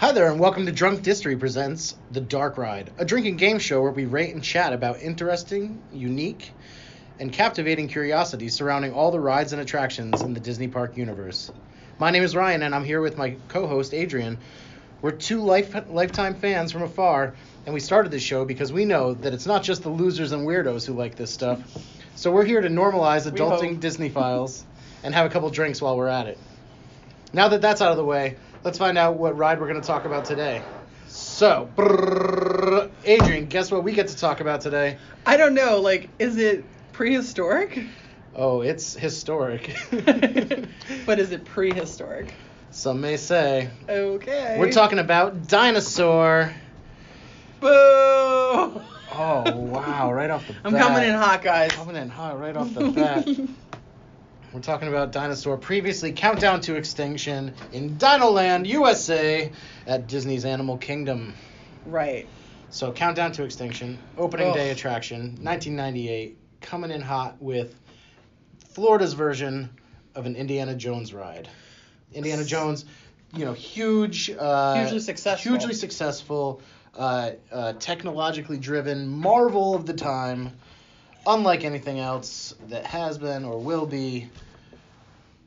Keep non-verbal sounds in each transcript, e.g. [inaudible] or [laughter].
Hi there, and welcome to Drunk Distory presents The Dark Ride, a drinking game show where we rate and chat about interesting, unique, and captivating curiosities surrounding all the rides and attractions in the Disney Park universe. My name is Ryan, and I'm here with my co-host Adriane. We're two life lifetime fans from afar, and we started this show because we know that it's not just the losers and weirdos who like this stuff. So we're here to normalize adulting. Disney files and have a couple drinks while we're at it. Now that that's out of the way, let's find out what ride we're going to talk about today. So, brrrr, Adriane, guess what we get to talk about today? I don't know. Like, is it prehistoric? Oh, it's historic. [laughs] but is it prehistoric? Some may say. Okay. We're talking about dinosaur. Boo! Oh, wow, right off the [laughs] bat. I'm bat. coming in hot, guys. I'm coming in hot right off the bat. [laughs] We're talking about Dinosaur, previously Countdown to Extinction in Dinoland, USA, at Disney's Animal Kingdom. right. So, Countdown to Extinction, opening Ugh. day attraction, 1998, coming in hot with Florida's version of an Indiana Jones ride. Indiana Jones, you know, huge, uh, Hugely successful. hugely successful, uh, uh, technologically driven, marvel of the time, unlike anything else that has been or will be.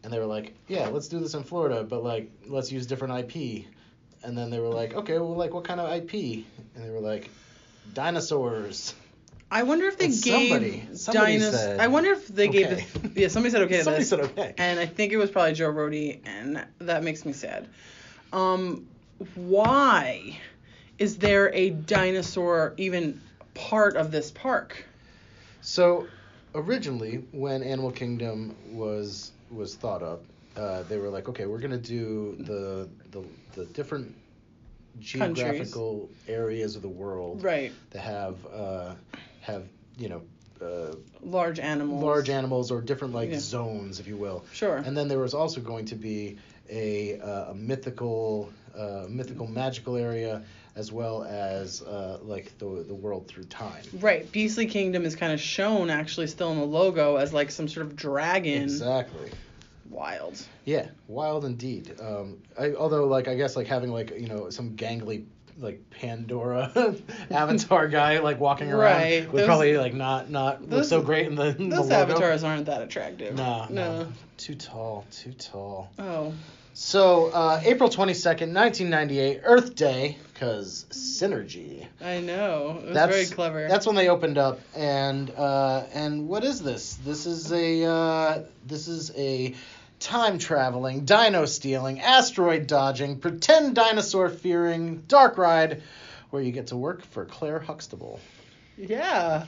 And they were like, yeah, let's do this in Florida, but like, let's use different IP. And then they were like, okay, well, like, what kind of IP? And they were like, dinosaurs. I wonder if they And gave somebody- somebody dinos- I wonder if they gave the [laughs] yeah somebody said okay [laughs] Somebody this. said okay. and I think it was probably Joe Rohde, and that makes me sad. Um, why is there a dinosaur even part of this park? So, originally, when Animal Kingdom was was thought up, uh, they were like, okay, we're gonna do the the, the different Countries. geographical areas of the world Right. that have uh, have you know uh, Large animals. large animals or different like Yeah. zones, if you will. Sure. And then there was also going to be a, uh, a mythical, uh, mythical magical area, as well as uh, like the the world through time. Right. Beastly Kingdom is kind of shown actually still in the logo as like some sort of dragon. Exactly. Wild. Yeah, wild indeed. Um, I, although like I guess like having like you know some gangly like Pandora [laughs] avatar guy like walking around Right, would those- probably like not not look those- so great in the, in the Those logo. avatars aren't that attractive. No, No. no, too tall, too tall. Oh. So uh, April twenty second, nineteen ninety eight, Earth Day, cause synergy. I know. It was That's very clever. That's when they opened up, and uh, and what is this? This is a uh, this is a time traveling, dino stealing, asteroid dodging, pretend dinosaur fearing dark ride, where you get to work for Claire Huxtable. yeah.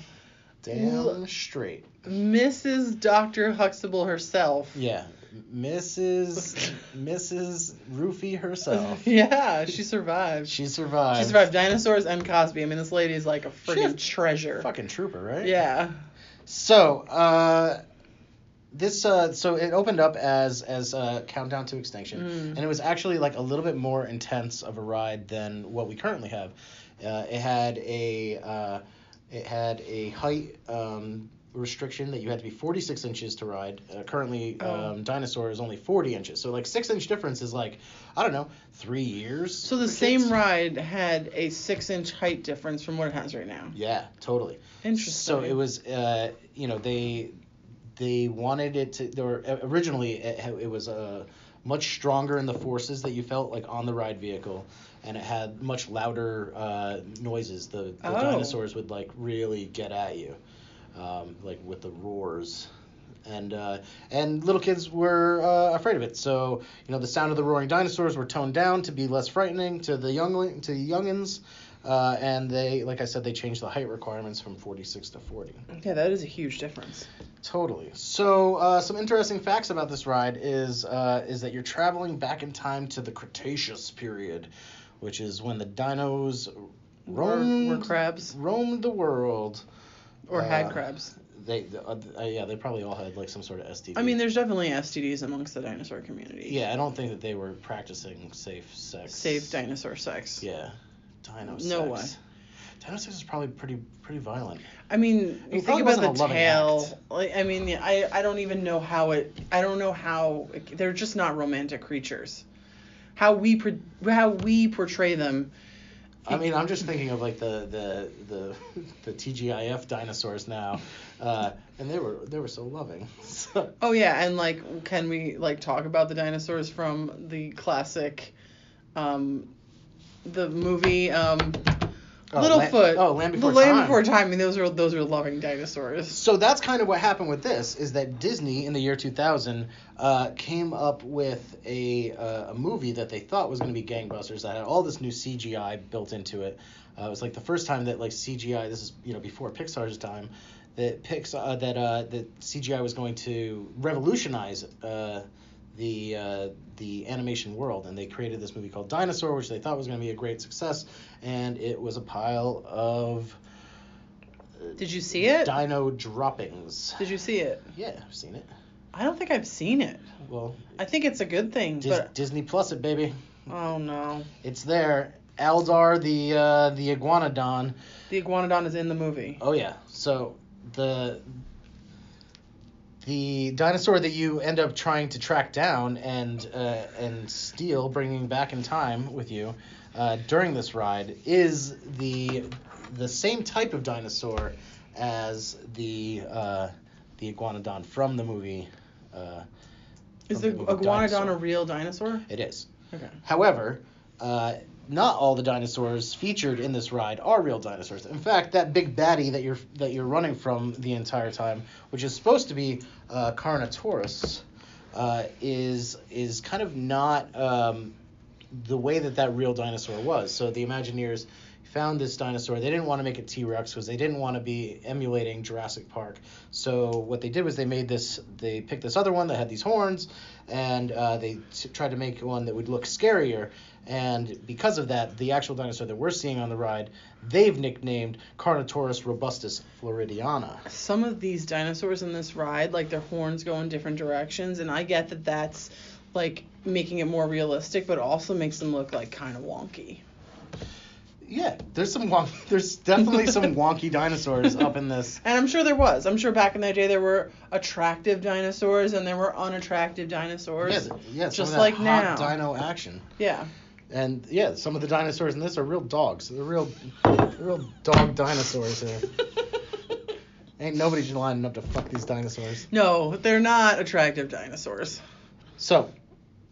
Damn straight. Mrs. Dr. Huxtable herself. Yeah, Mrs. Mrs. Roofy herself. [laughs] yeah, she survived. She survived. She survived dinosaurs and Cosby. I mean, this lady's like a freaking treasure. Fucking trooper, right? Yeah. So, uh, this uh, so it opened up as as uh, Countdown to Extinction, Mm. and it was actually like a little bit more intense of a ride than what we currently have. Uh, it had a uh, it had a height um, restriction that you had to be 46 inches to ride. Uh, currently, Oh. um, Dinosaur is only 40 inches, so like six inch difference is like I don't know three years. So the same kids. ride had a six inch height difference from what it has right now. Yeah, totally. Interesting. So it was, uh, you know, they they wanted it to. They were originally it, it was uh, much stronger in the forces that you felt like on the ride vehicle, and it had much louder uh, noises. The, the Oh. dinosaurs would like really get at you, um, like with the roars. And uh, and little kids were uh, afraid of it, so you know the sound of the roaring dinosaurs were toned down to be less frightening to the youngling to youngins, uh, and they like I said they changed the height requirements from 46 to 40. Okay, that is a huge difference. Totally. So, uh, some interesting facts about this ride is uh, is that you're traveling back in time to the Cretaceous period, which is when the dinos Were, roamed were crabs roamed the world. Or had Uh, crabs. They, uh, uh, yeah, they probably all had like some sort of STD. I mean, there's definitely STDs amongst the dinosaur community. Yeah, I don't think that they were practicing safe sex. Safe dinosaur sex. Yeah, dino No way. Dino sex is probably pretty pretty violent. I mean, you think about the tail. Like, I mean, yeah, I I don't even know how it. I don't know how they're just not romantic creatures. how we pro- how we portray them. I mean, I'm just thinking of like the the the, [laughs] the TGIF dinosaurs now, uh, and they were they were so loving. [laughs] So, Oh yeah, and like, can we like talk about the dinosaurs from the classic, um, the movie um, Oh, Littlefoot? Land- oh, Land Before the Land Time. Before Time. I mean, those are those are loving dinosaurs. so that's kind of what happened with this is that Disney in the year 2000 uh, came up with a uh, a movie that they thought was going to be gangbusters that had all this new CGI built into it. Uh, it was like the first time that like CGI. This is you know before Pixar's time. That Pixar uh, that uh, that CGI was going to revolutionize uh, the uh, the animation world, and they created this movie called Dinosaur, which they thought was going to be a great success, and it was a pile of Did you see it? dino droppings. Did you see it? Yeah, I've seen it. I don't think I've seen it. Well, I think it's a good thing, Dis- but Disney Plus it, baby. oh no, It's there. Aladar, the uh, the iguanodon. the iguanodon is in the movie. Oh yeah. So the the dinosaur that you end up trying to track down and uh, and steal, bringing back in time with you uh, during this ride, is the the same type of dinosaur as the uh, the iguanodon from the movie. Uh, Is from the movie iguanodon Dinosaur. a real dinosaur? It is. Okay. However, uh, not all the dinosaurs featured in this ride are real dinosaurs. In fact, that big baddie that you're that you're running from the entire time, which is supposed to be uh, Carnotaurus, uh, is is kind of not um, the way that that real dinosaur was. So the Imagineers found this dinosaur. They didn't want to make it T-Rex because they didn't want to be emulating Jurassic Park. So what they did was they made this. They picked this other one that had these horns, and uh, they t- tried to make one that would look scarier. And because of that, the actual dinosaur that we're seeing on the ride, they've nicknamed Carnotaurus robustus floridiana. Some of these dinosaurs in this ride, like their horns go in different directions, and I get that that's like making it more realistic, but also makes them look like kind of wonky. Yeah, there's some wonk- [laughs] there's definitely some [laughs] wonky dinosaurs up in this. And I'm sure there was. I'm sure back in that day there were attractive dinosaurs and there were unattractive dinosaurs. Yeah, yeah, just like now. dino action. Yeah. And yeah, some of the dinosaurs in this are real dogs. They're real, real dog dinosaurs here. [laughs] Ain't nobody just lining up to fuck these dinosaurs. no, they're not attractive dinosaurs. So,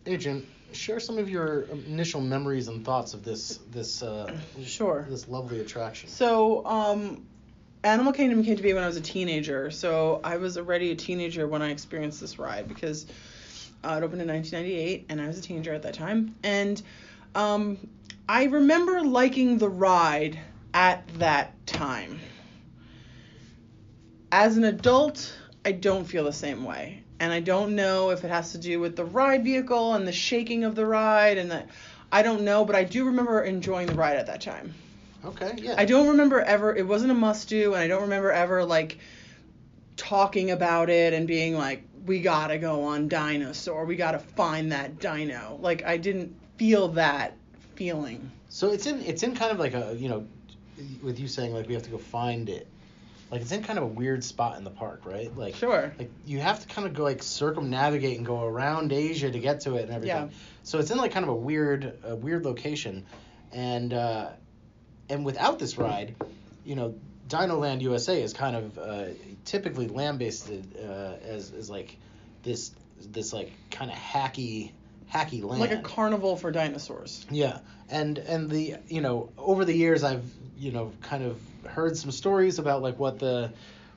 Agent, share some of your initial memories and thoughts of this this uh, Sure. this lovely attraction. So, um, Animal Kingdom came to be when I was a teenager. So I was already a teenager when I experienced this ride because uh, it opened in 1998 and I was a teenager at that time. And um, I remember liking the ride at that time. As an adult, I don't feel the same way. And I don't know if it has to do with the ride vehicle and the shaking of the ride and the I don't know, but I do remember enjoying the ride at that time. Okay, yeah. I don't remember ever. It wasn't a must do, and I don't remember ever like talking about it and being like, "We gotta go on Dinosaur. We gotta find that dino." Like I didn't feel that feeling. So it's in it's in kind of like a you know, with you saying like we have to go find it. Like it's in kind of a weird spot in the park, right? Like Sure. like you have to kind of go like circumnavigate and go around Asia to get to it and everything. Yeah. So it's in like kind of a weird a weird location, and uh, and without this ride, you know, Dino Land USA is kind of uh, typically land based uh, as as like this this like kind of hacky hacky land. Like a carnival for dinosaurs. Yeah, and and the you know over the years I've you know kind of heard some stories about like what the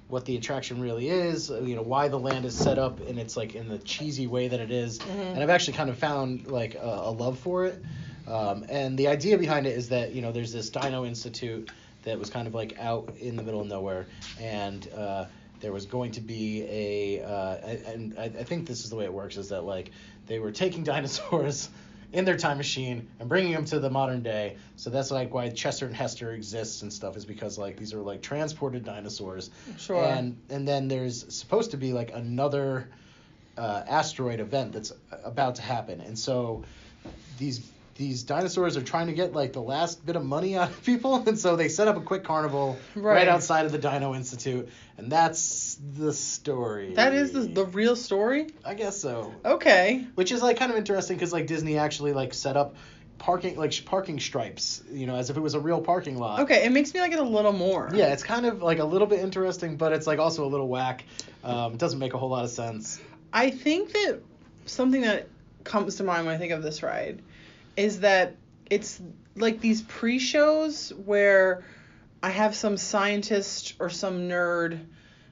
what the attraction really is, you know why the land is set up and it's like in the cheesy way that it is. Mhm. and I've actually kind of found like a, a love for it. Um, and the idea behind it is that you know there's this Dino Institute that was kind of like out in the middle of nowhere, and uh, there was going to be a uh, and I, I think this is the way it works is that like they were taking [laughs] dinosaurs in their time machine and bringing them to the modern day. So that's like why Chester and Hester exists and stuff is because like these are like transported dinosaurs. Sure. And and then there's supposed to be like another uh, asteroid event that's about to happen, and so these these dinosaurs are trying to get like the last bit of money out of people, [laughs] and so they set up a quick carnival right, Right. outside of the Dino Institute, and that's the story. That is the, the real story? I guess so. Okay. Which is like kind of interesting because like Disney actually like set up parking like parking stripes, you know, as if it was a real parking lot. Okay, it makes me like it a little more. Yeah, it's kind of like a little bit interesting, but it's like also a little whack. Um, it doesn't make a whole lot of sense. I think that something that comes to mind when I think of this ride is that it's like these pre-shows where I have some scientist or some nerd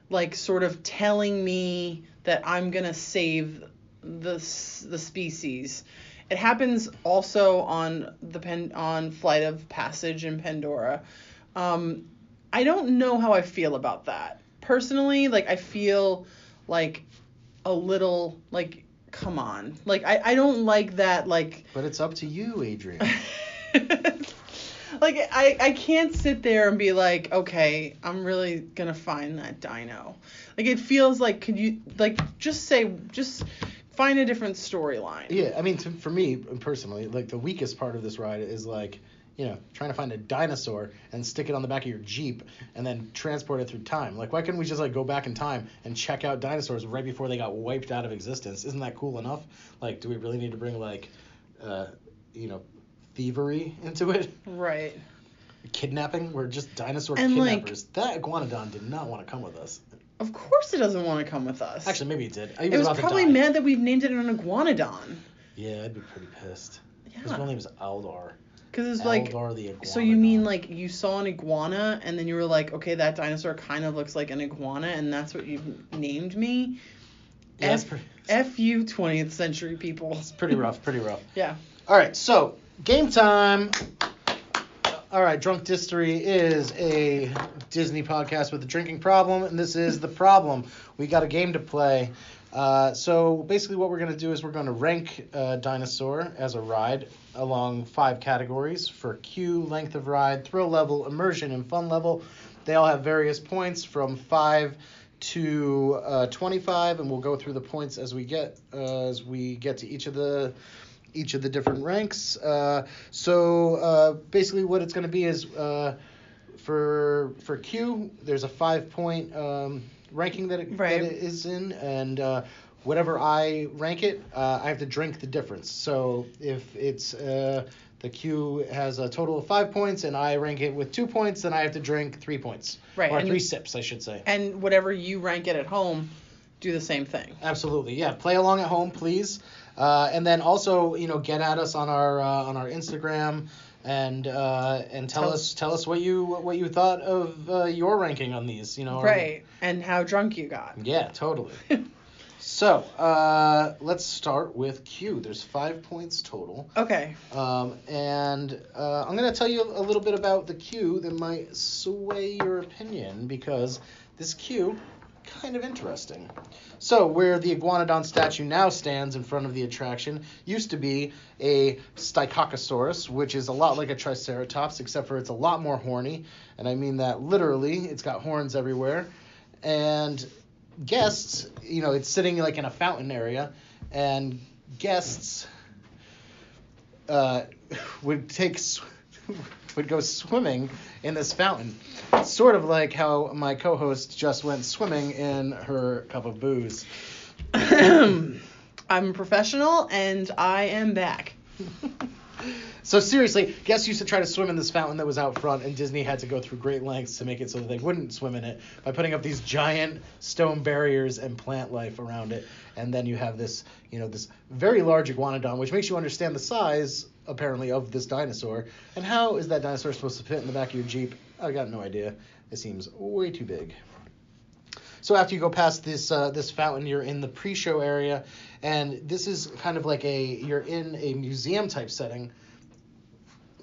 like sort of telling me that I'm going to save the the species. It happens also on the pen on Flight of Passage in Pandora. Um, I don't know how I feel about that. Personally, like I feel like a little like come on. Like I, I don't like that like But it's up to you, Adriane. [laughs] like I, I can't sit there and be like, okay, I'm really gonna find that dino. Like it feels like could you like just say just find a different storyline. yeah, I mean, to, for me personally, like the weakest part of this ride is like, you know, trying to find a dinosaur and stick it on the back of your Jeep and then transport it through time. Like, why couldn't we just like go back in time and check out dinosaurs right before they got wiped out of existence? Isn't that cool enough? Like, do we really need to bring like, uh, you know, thievery into it? Right. Kidnapping? We're just dinosaur And, like- kidnappers. that iguanodon did not want to come with us. Of course it doesn't want to come with us. Actually, maybe it did. It was about to probably mad that we've named it an iguanodon. Yeah, I'd be pretty pissed. His Yeah. real name is Aladar. Because it's like Aladar the iguanodon. So you mean like you saw an iguana and then you were like, okay, that dinosaur kind of looks like an iguana and that's what you've named me? Yeah, F, pretty, [laughs] F you 20th century people. it's pretty rough. Pretty rough. [laughs] Yeah. All right, so game time. All right, Drunk Distery is a Disney podcast with a drinking problem, and this is the problem. We got a game to play. Uh, so basically, what we're going to do is we're going to rank uh, Dinosaur as a ride along five categories for queue, length of ride, thrill level, immersion, and fun level. They all have various points from five to uh, 25, and we'll go through the points as we get uh, as we get to each of the each of the different ranks. Uh, so basically, what it's going to be is for for Q, there's a five point um, ranking that it, Right. that it is in, and uh, whatever I rank it, uh, I have to drink the difference. So if it's uh, the Q has a total of five points, and I rank it with two points, then I have to drink three points, Right, or and- three sips, I should say. And whatever you rank it at home, do the same thing. Absolutely, yeah. Play along at home, please, uh, and then also, you know, get at us on our uh, on our Instagram and uh, and tell, Tell- us tell us what you what you thought of uh, your ranking on these. You know, or- Right. And how drunk you got. Yeah, totally. [laughs] so uh, let's start with Q. There's five points total, Okay. um, and uh, I'm gonna tell you a little bit about the Q that might sway your opinion because this Q kind of interesting. So, where the iguanodon statue now stands in front of the attraction used to be a Styracosaurus, which is a lot like a Triceratops, except for it's a lot more horny. And I mean that literally, it's got horns everywhere. And guests, you know, it's sitting like in a fountain area, and guests uh, would take would go swimming in this fountain, sort of like how my co-host just went swimming in her cup of booze. [coughs] I'm a professional and I am back. [laughs] So seriously, guests used to try to swim in this fountain that was out front, and Disney had to go through great lengths to make it so that they wouldn't swim in it by putting up these giant stone barriers and plant life around it. And then you have this, you know, this very large iguanodon, which makes you understand the size apparently of this dinosaur. And how is that dinosaur supposed to fit in the back of your Jeep? I got no idea. It seems way too big. So after you go past this uh, this fountain, you're in the pre-show area, and this is kind of like a you're in a museum type setting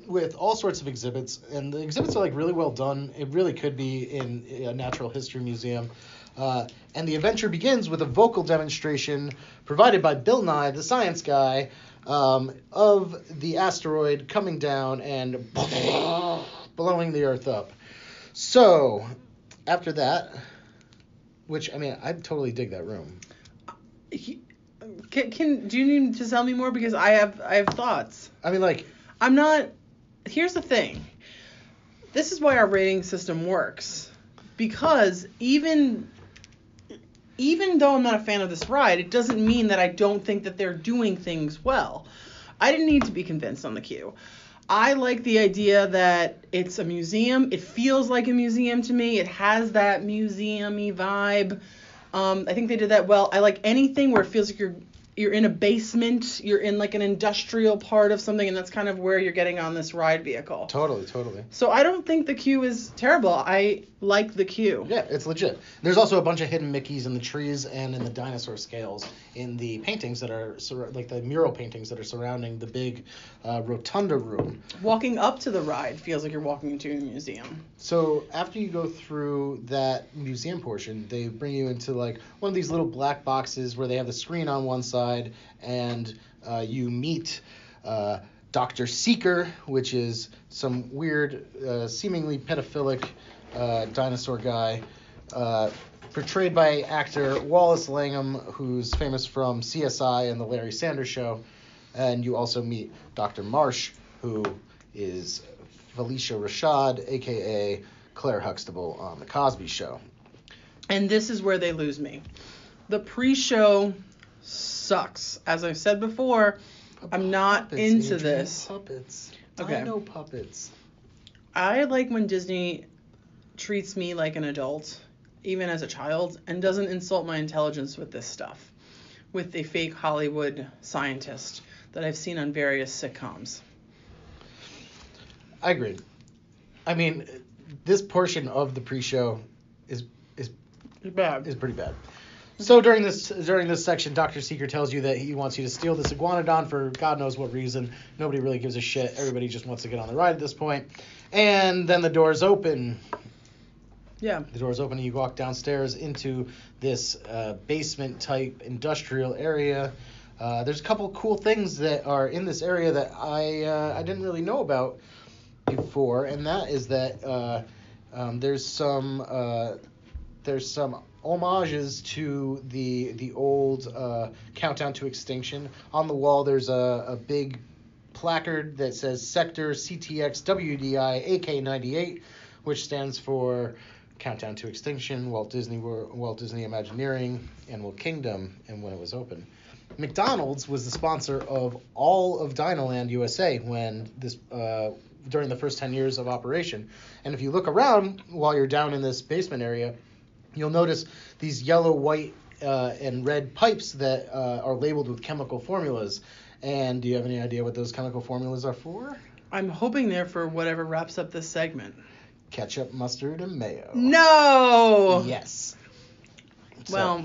with all sorts of exhibits, and the exhibits are like really well done. It really could be in a natural history museum. Uh, and the adventure begins with a vocal demonstration provided by Bill Nye, the science guy, um, of the asteroid coming down and [laughs] blowing the Earth up. So, after that, which I mean, I totally dig that room. He- Can, can do you need to tell me more because I have I have thoughts. I mean, like, I'm not. Here's the thing. This is why our rating system works, because even even though I'm not a fan of this ride, it doesn't mean that I don't think that they're doing things well. I didn't need to be convinced on the queue. I like the idea that it's a museum. It feels like a museum to me. It has that museumy vibe. Um, I think they did that well. I like anything where it feels like you're you're in a basement, you're in like an industrial part of something, and that's kind of where you're getting on this ride vehicle. totally, totally. So I don't think the queue is terrible. I like the queue. Yeah, it's legit. There's also a bunch of hidden Mickeys in the trees and in the dinosaur scales in the paintings that are sur- like the mural paintings that are surrounding the big uh, rotunda room. Walking up to the ride feels like you're walking into a museum. So after you go through that museum portion, they bring you into like one of these little black boxes where they have the screen on one side, and uh, you meet uh, Doctor Seeker, which is some weird, uh, seemingly pedophilic uh, dinosaur guy. Uh, portrayed by actor Wallace Langham, who's famous from CSI and the Larry Sanders Show, and you also meet Dr. Marsh, who is Phylicia Rashad, aka Claire Huxtable on The Cosby Show. And this is where they lose me. The pre-show sucks. As I've said before, I'm not Puppets, into Adriane, this. Puppets. Okay. I know puppets. I like when Disney treats me like an adult, even as a child, and doesn't insult my intelligence with this stuff, with a fake Hollywood scientist that I've seen on various sitcoms. I agree. I mean, this portion of the pre-show is is bad. is pretty bad. So during this during this section, Doctor Seeker tells you that he wants you to steal this iguanodon for God knows what reason. Nobody really gives a shit. Everybody just wants to get on the ride at this point. And then the doors open. Yeah. The doors open and you walk downstairs into this uh, basement type industrial area. Uh, there's a couple cool things that are in this area that I uh, I didn't really know about before, and that is that uh, um, there's some uh, there's some homages to the the old uh, countdown to extinction. On the wall, there's a, a big placard that says Sector CTX WDI AK98, which stands for Countdown to Extinction, Walt Disney Walt Disney Imagineering, Animal Kingdom, and when it was open. McDonald's was the sponsor of all of Dinoland USA when this uh, during the first 10 years of operation. And if you look around while you're down in this basement area, you'll notice these yellow, white, uh, and red pipes that uh, are labeled with chemical formulas. And do you have any idea what those chemical formulas are for? I'm hoping there for whatever wraps up this segment. Ketchup, mustard, and mayo. No. Yes. So- Well,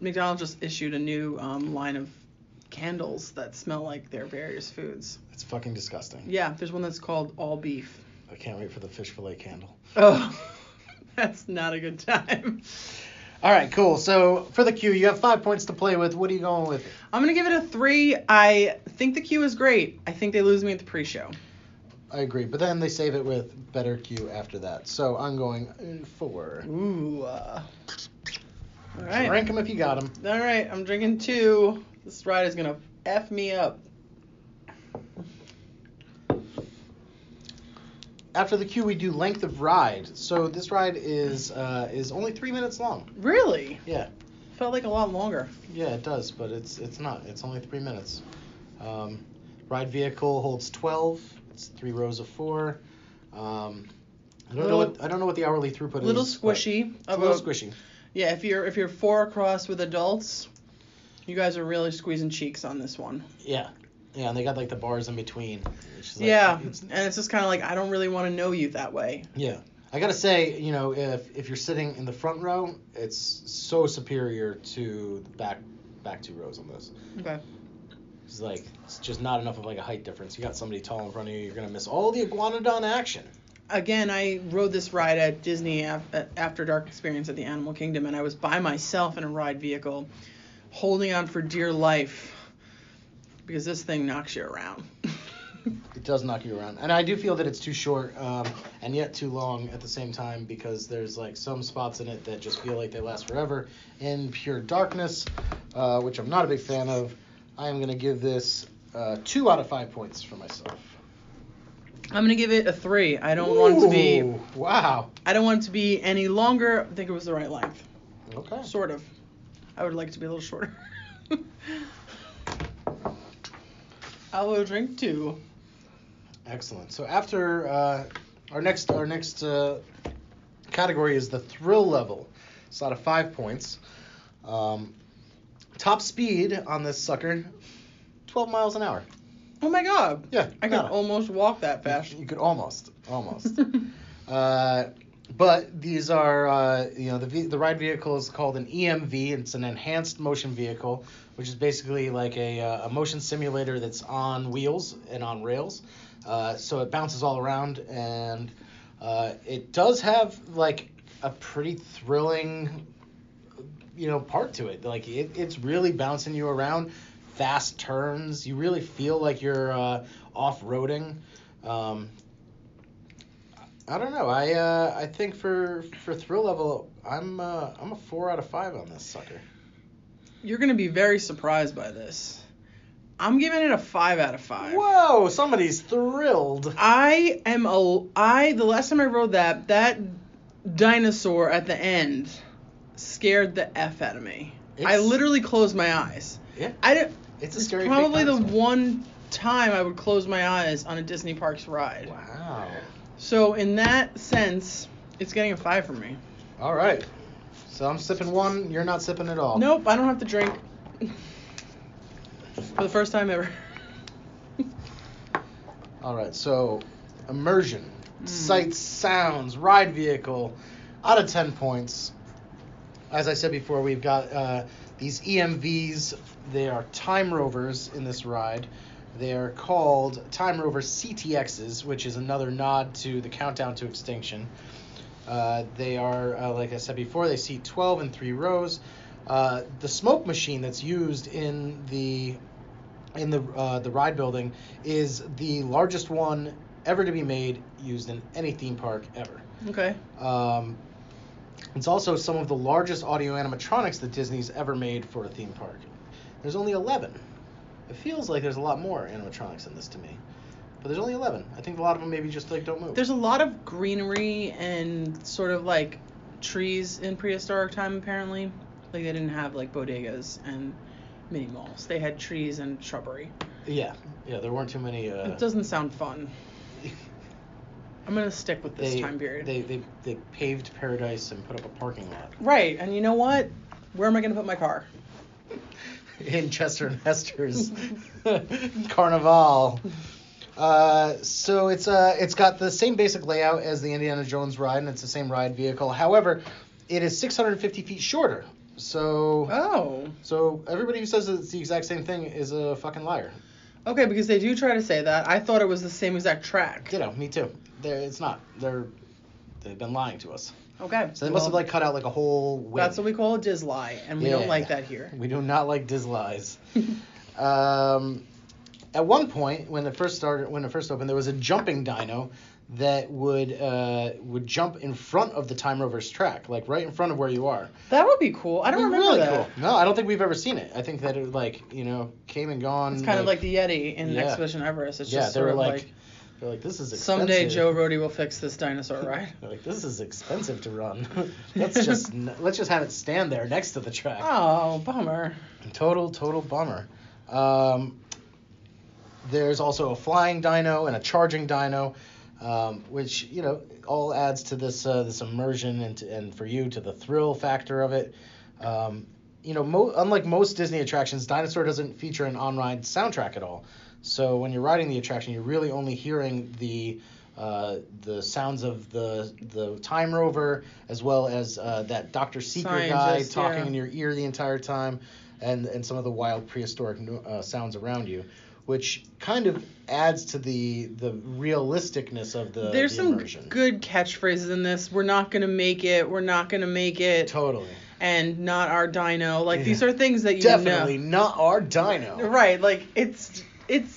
McDonald's just issued a new um, line of candles that smell like their various foods. it's fucking disgusting. Yeah, there's one that's called all beef. I can't wait for the fish fillet candle. Oh, [laughs] [laughs] that's not a good time. All right, cool. So for the queue, you have five points to play with. What are you going with? I'm gonna give it a three. I think the queue is great. I think they lose me at the pre-show. I agree, but then they save it with better queue after that. So I'm going four. Ooh. Uh, all right. Rank them if you got them. All right. I'm drinking two. This ride is gonna f me up. After the queue, we do length of ride. So this ride is uh, is only three minutes long. Really? Yeah, Felt like a lot longer. yeah, it does, but it's it's not. It's only three minutes. Um, ride vehicle holds twelve. It's three rows of four. Um, I don't know what I don't know what the hourly throughput little is. squishy. A little squishy. Yeah, if you're if you're four across with adults, you guys are really squeezing cheeks on this one. Yeah, yeah, and they got like the bars in between. Like, yeah, it's- and it's just kind of like I don't really want to know you that way. Yeah. I gotta say, you know, if if you're sitting in the front row, it's so superior to the back back two rows on this. Okay. It's like it's just not enough of like a height difference. You got somebody tall in front of you, you're gonna miss all the iguanodon action. Again, I rode this ride at Disney After Dark Experience at the Animal Kingdom, and I was by myself in a ride vehicle, holding on for dear life, because this thing knocks you around. It does knock you around, and I do feel that it's too short um, and yet too long at the same time because there's like some spots in it that just feel like they last forever. In pure darkness, uh, which I'm not a big fan of, I am gonna give this uh, two out of five points for myself. I'm gonna give it a three. I don't want it to be. Wow. I don't want it to be any longer. I think it was the right length. Okay. Sort of. I would like it to be a little shorter. [laughs] I will drink two. Excellent. So after uh, our next our next uh, category is the thrill level. It's out of five points. Um, top speed on this sucker, 12 miles an hour. Oh my god. Yeah. I can almost walk that fast. You could almost, almost. [laughs] uh, but these are, uh, you know, the the ride vehicle is called an EMV. It's an enhanced motion vehicle, which is basically like a, uh, a motion simulator that's on wheels and on rails. Uh, so it bounces all around, and uh, it does have like a pretty thrilling, you know, part to it. Like it, it's really bouncing you around, fast turns. You really feel like you're uh, off roading. Um, I don't know. I uh, I think for for thrill level, I'm uh, I'm a four out of five on this sucker. You're gonna be very surprised by this. I'm giving it a five out of five. Whoa! Somebody's thrilled. I am a I the last time I rode that that dinosaur at the end scared the f out of me. I literally closed my eyes. Yeah, I didn't. it's a It's scary. fake probably the one time I would close my eyes on a Disney Parks ride. Wow. So in that sense, it's getting a five from me. All right. So I'm sipping one. You're not sipping at all. Nope, I don't have to drink. For the first time ever. [laughs] All right. So immersion, Mm. sights, sounds, ride vehicle, out of ten points. As I said before, we've got uh, these EMVs. They are time rovers in this ride. They are called Time Rover CTXs, which is another nod to the Countdown to Extinction. Uh, they are, uh, like I said before, they seat 12 in three rows. Uh, the smoke machine that's used in the in the uh, the ride building is the largest one ever to be made used in any theme park ever. Okay. Um, it's also some of the largest audio animatronics that Disney's ever made for a theme park. There's only 11. It feels like there's a lot more animatronics in this to me, but there's only 11. I think a lot of them maybe just like don't move. There's a lot of greenery and sort of like trees in prehistoric time apparently. Like they didn't have like bodegas and mini malls. They had trees and shrubbery. yeah, yeah. There weren't too many. Uh, it doesn't sound fun. [laughs] I'm gonna stick with this they, time period. They, they they paved paradise and put up a parking lot Right, and you know what? Where am I gonna put my car? In Chester and Hester's [laughs] Carnival. Uh, so it's uh it's got the same basic layout as the Indiana Jones ride, and it's the same ride vehicle. However, it is 650 feet shorter. So Oh. so everybody who says it's the exact same thing is a fucking liar. Okay, because they do try to say that. I thought it was the same exact track. You know, me too. They're, it's not. They're they've been lying to us. Okay. So they must have like cut out like a whole. Wing. That's what we call a diz lie, and we Yeah. don't like that here. [laughs] We do not like Diz lies. [laughs] um, at one point, when it first started, when it first opened, there was a jumping dino that would uh, would jump in front of the Time Rover's track, like right in front of where you are. That would be cool. I don't remember really that. Cool. No, I don't think we've ever seen it. I think that it like you know came and gone. It's kind of like the Yeti in Yeah. Expedition Everest. It's yeah, just they sort were of like, like, they're like this is expensive. someday Joe Rohde will fix this dinosaur, [laughs] ride. They're like this is expensive to run. [laughs] let's just n- let's just have it stand there next to the track. oh, bummer. Total, total bummer. Um, there's also a flying dino and a charging dino, um, which you know all adds to this uh, this immersion and to, and for you to the thrill factor of it. Um, you know, mo- unlike most Disney attractions, Dinosaur doesn't feature an on-ride soundtrack at all. So when you're riding the attraction, you're really only hearing the uh, the sounds of the the time rover as well as uh, that Dr. Seeker guy talking yeah. in your ear the entire time, and and some of the wild prehistoric uh, sounds around you, which kind of adds to the the realisticness of the, There's the some immersion. good catchphrases in this. We're not gonna make it. We're not gonna make it. Totally. And not our dino. Like Yeah. these are things that you Definitely know. not our dino. Right. Like it's it's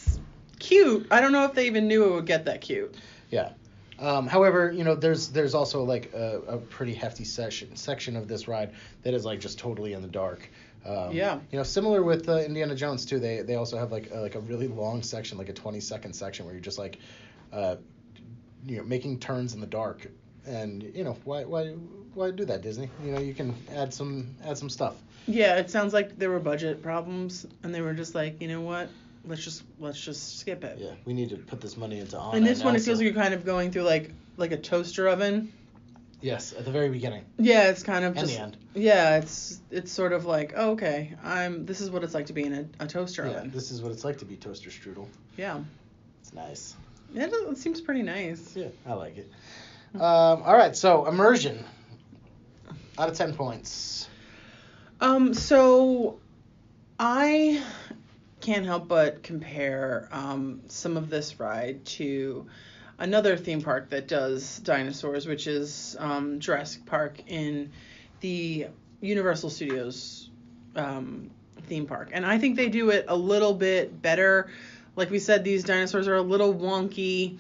cute. I don't know if they even knew it would get that cute. Yeah. Um, however, you know, there's there's also like a, a pretty hefty section section of this ride that is like just totally in the dark. Um, Yeah. You know, similar with uh, Indiana Jones too. They they also have like a, like a really long section, like a 20 second section where you're just like, uh, you know, making turns in the dark. And you know why why why do that Disney? You know you can add some add some stuff. Yeah, it sounds like there were budget problems, and they were just like, you know what? Let's just let's just skip it. Yeah, we need to put this money into on. And this one, it feels like you're kind of going through like like a toaster oven. yes, at the very beginning Yeah, it's kind of and just the end. yeah, it's it's sort of like oh, okay, I'm this is what it's like to be in a, a toaster Yeah, oven. this is what it's like to be toaster strudel. Yeah, It's nice. it, it seems pretty nice. Yeah, I like it. Um, all right, so immersion. Out of ten points. Um, so I can't help but compare um, some of this ride to another theme park that does dinosaurs, which is um, Jurassic Park in the Universal Studios um, theme park. And I think they do it a little bit better. Like we said, these dinosaurs are a little wonky.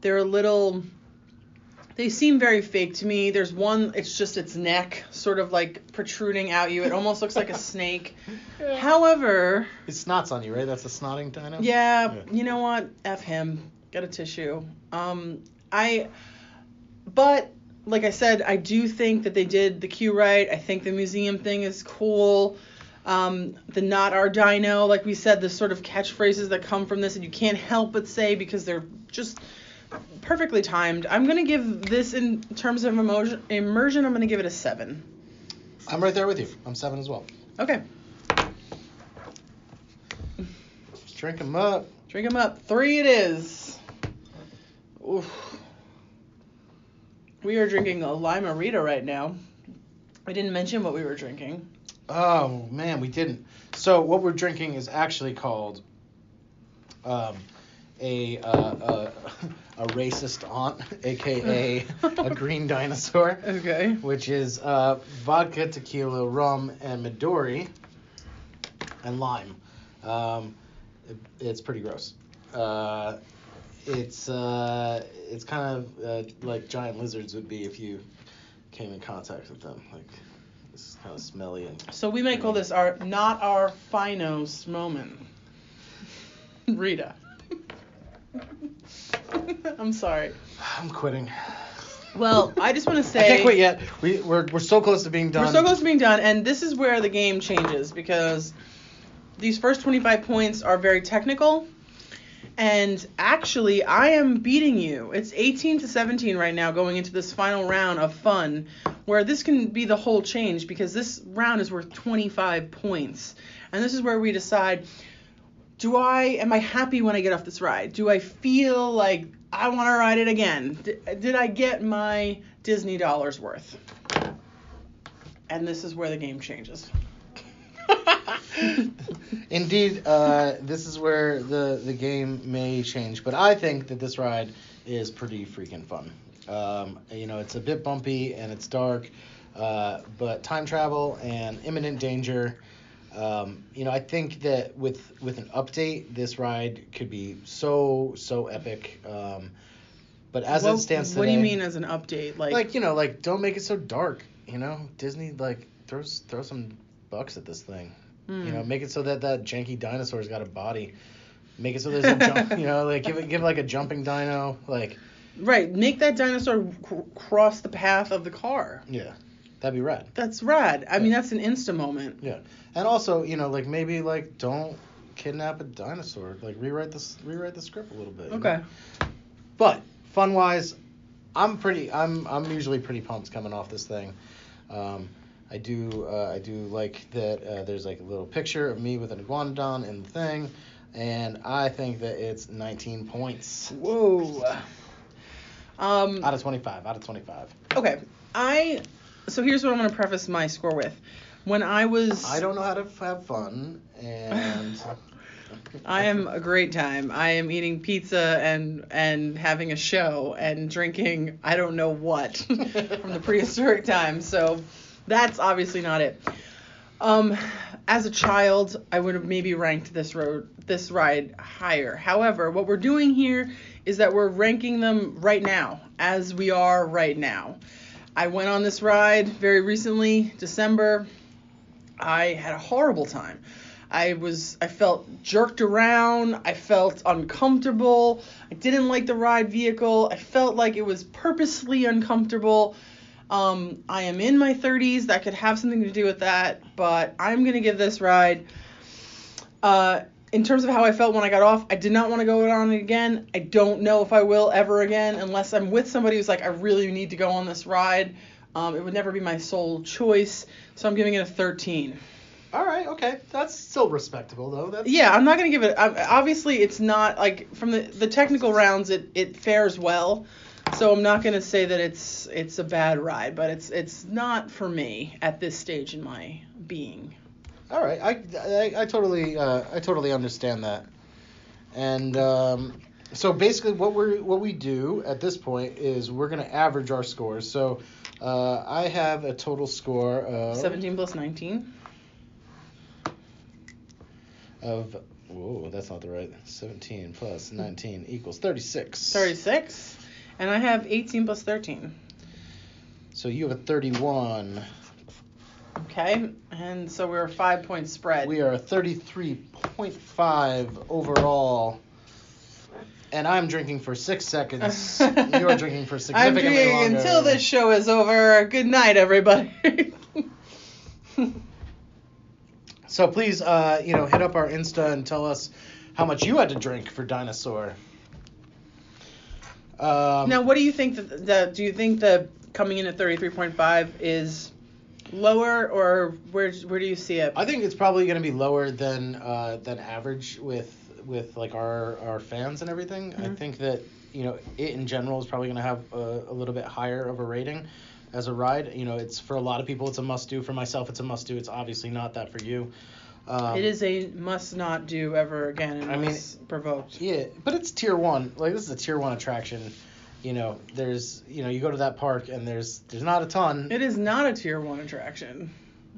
They're a little they seem very fake to me. There's one, it's just its neck sort of like protruding out you. It almost looks like a [laughs] snake. However, It snots on you, right? That's a snotting dino. yeah, Yeah. you know what? F him. Get a tissue. Um, I, but like I said, I do think that they did the cue right. I think the museum thing is cool. Um, the not our dino, like we said, the sort of catchphrases that come from this, and you can't help but say because they're just perfectly timed. I'm gonna give this in terms of emotion, immersion. I'm gonna give it a seven. I'm right there with you. I'm seven as well. Okay, Let's drink them up. drink them up. Three it is. Oof. We are drinking a limerita right now. I didn't mention what we were drinking. Oh man, we didn't. So what we're drinking is actually called um, a uh, a, [laughs] a racist aunt, aka [laughs] a [laughs] green dinosaur, Okay. which is uh, vodka, tequila, rum, and Midori, and lime. Um, it- it's pretty gross. Uh, it's uh, it's kind of uh, like giant lizards would be if you came in contact with them. Like this is kind of smelly and So we might call this our not our finos moment. Rita. [laughs] I'm sorry. I'm quitting. Well, I just want to say I can't quit yet. We we're, we're so close to being done. We're so close to being done, and this is where the game changes because these first 25 points are very technical. And actually, I am beating you. It's 18 to 17 right now going into this final round of fun, where this can be the whole change because this round is worth 25 points. And this is where we decide do I am I happy when I get off this ride? Do I feel like I want to ride it again? D- did I get my Disney dollars worth? And this is where the game changes. [laughs] Indeed, uh, this is where the the game may change, but I think that this ride is pretty freaking fun. Um, you know, it's a bit bumpy and it's dark, uh, but time travel and imminent danger. Um, you know, I think that with with an update, this ride could be so so epic. Um, but as what, it stands today, what do you mean as an update? Like, like you know, like don't make it so dark. You know, Disney like throws throw some bucks at this thing. hmm. You know, make it so that that janky dinosaur's got a body. Make it so there's a [laughs] jump. You know, like give it give like a jumping dino. Like right, make that dinosaur cr- cross the path of the car. yeah, that'd be rad. That's rad. I mean, that's an insta moment. Yeah, and also you know like maybe like don't kidnap a dinosaur. Like rewrite this rewrite the script a little bit. you know? Okay. But fun wise, I'm pretty. I'm I'm usually pretty pumped coming off this thing. Um, I do uh, I do like that. Uh, there's like a little picture of me with an iguanodon in the thing, and I think that it's 19 points Whoa. Um, out of 25. Out of 25. okay. I. So here's what I'm going to preface my score with. When I was. I don't know how to f- have fun, and [laughs] I am a great time. I am eating pizza and and having a show and drinking I don't know what [laughs] from the prehistoric times. So that's obviously not it. Um, as a child, I would have maybe ranked this road this ride higher. However, what we're doing here is that we're ranking them right now, as we are right now. I went on this ride very recently, December. I had a horrible time. I was I felt jerked around, I felt uncomfortable. I didn't like the ride vehicle. I felt like it was purposely uncomfortable. Um, I am in my 30s. That could have something to do with that, but I'm gonna give this ride. Uh, in terms of how I felt when I got off, I did not want to go on it again. I don't know if I will ever again, unless I'm with somebody who's like, I really need to go on this ride. Um, it would never be my sole choice, so I'm giving it a 13. All right, okay, that's still respectable though. That's Yeah, I'm not gonna give it. I, obviously, it's not like from the the technical rounds, it it fares well. So I'm not gonna say that it's it's a bad ride, but it's it's not for me at this stage in my being. All right, I, I, I totally uh, I totally understand that. And um, so basically, what we what we do at this point is we're gonna average our scores. So uh, I have a total score of 17 plus 19. of whoa, that's not the right. 17 plus 19 equals 36. 36. And I have 18 plus 13. So you have a 31. Okay. And so we're a five point spread. We are a 33.5 overall. And I'm drinking for six seconds. [laughs] You're drinking for significantly I'm drinking longer. until this show is over. Good night, everybody. [laughs] So please, uh, you know, hit up our Insta and tell us how much you had to drink for Dinosaur. Um, now, what do you think that the, do you think the coming in at 33.5 is lower or where where do you see it? I think it's probably going to be lower than uh, than average with with like our our fans and everything. I Mhm. think that you know it in general is probably going to have a, a little bit higher of a rating as a ride. You know, it's for a lot of people it's a must do. For myself, it's a must do. It's obviously not that for you. Um, it is a must not do ever again I mean- provoked. Yeah, but it's tier one. Like this is a tier one attraction. You know, there's you know you go to that park and there's there's not a ton. It is not a tier one attraction.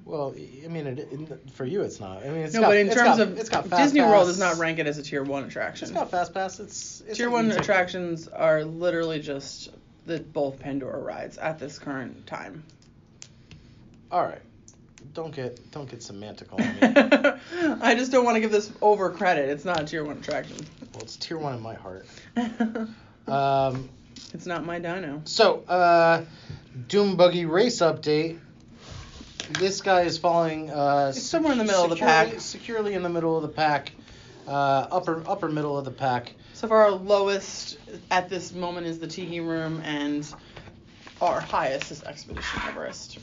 Well, I mean, it, it, for you it's not. I mean, it's no, got, but in it's terms got- of it's got fast Disney pass. World does not rank it as a tier one attraction. It's got fast pass. It's, it's tier one attractions are literally just the both Pandora rides at this current time. All right, don't get don't get semantical on me. [laughs] I just don't want to give this over credit. It's not a tier one attraction. well, it's tier one in my heart. [laughs] Um, it's not my dino. so uh, Doom Buggy race update. This guy is falling uh, It's somewhere in the middle of the pack. Securely in the middle of the pack. Uh, upper upper middle of the pack. So far, our lowest at this moment is the Tiki Room, and our highest is Expedition Everest.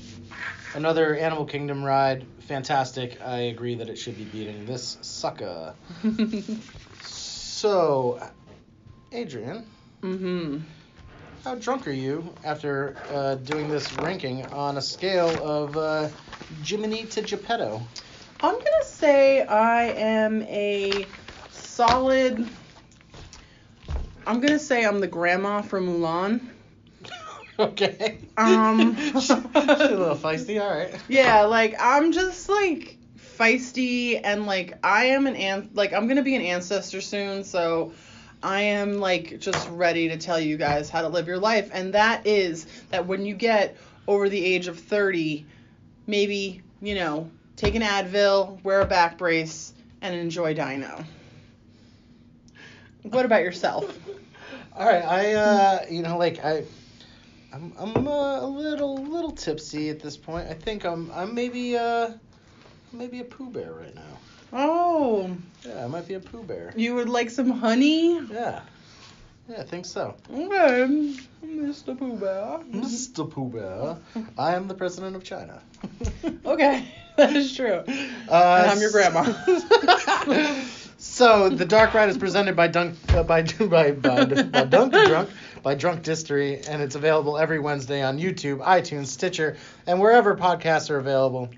Another Animal Kingdom ride, fantastic. I agree that it should be beating this sucker. [laughs] So, Adriane, mm-hmm. How drunk are you after uh, doing this ranking on a scale of uh, Jiminy to Geppetto? I'm gonna say I am a solid. I'm gonna say I'm the grandma from Mulan. [laughs] okay. Um. [laughs] She's a little feisty. All right. Yeah, like I'm just like feisty and like I am an an like I'm gonna be an ancestor soon, so I am like just ready to tell you guys how to live your life, and that is that when you get over the age of 30, maybe you know take an Advil, wear a back brace, and enjoy Dino. What about yourself? [laughs] All right. I uh, you know, like I. I'm, I'm uh, a little little tipsy at this point. I think I'm I'm maybe uh maybe a Pooh Bear right now. Oh, Yeah, I might be a Pooh Bear. you would like some honey? Yeah. Yeah, I think so. Okay, Mr. Pooh Bear. Mr. Pooh Bear, I am the president of China. [laughs] Okay, [laughs] that is true. Uh, And I'm your grandma. [laughs] so the dark ride is presented by Dunk uh, by by by, by Dunk Drunk by Drunk Distillery, and it's available every Wednesday on YouTube, iTunes, Stitcher, and wherever podcasts are available.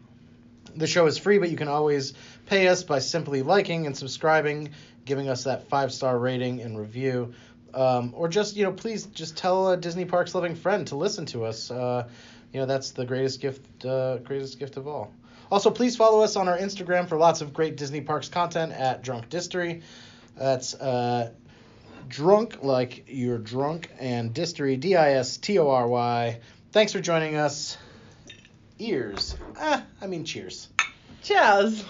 The show is free, but you can always pay us by simply liking and subscribing, giving us that five star rating and review. Um, or just you know, please just tell a Disney Parks loving friend to listen to us. Uh, you know, that's the greatest gift, uh, greatest gift of all. Also, please follow us on our Instagram for lots of great Disney Parks content at Drunk Distory. That's uh, drunk like you're drunk and Distory, D I S T O R Y. Thanks for joining us. Ears. Ah, I mean, cheers. Cheers.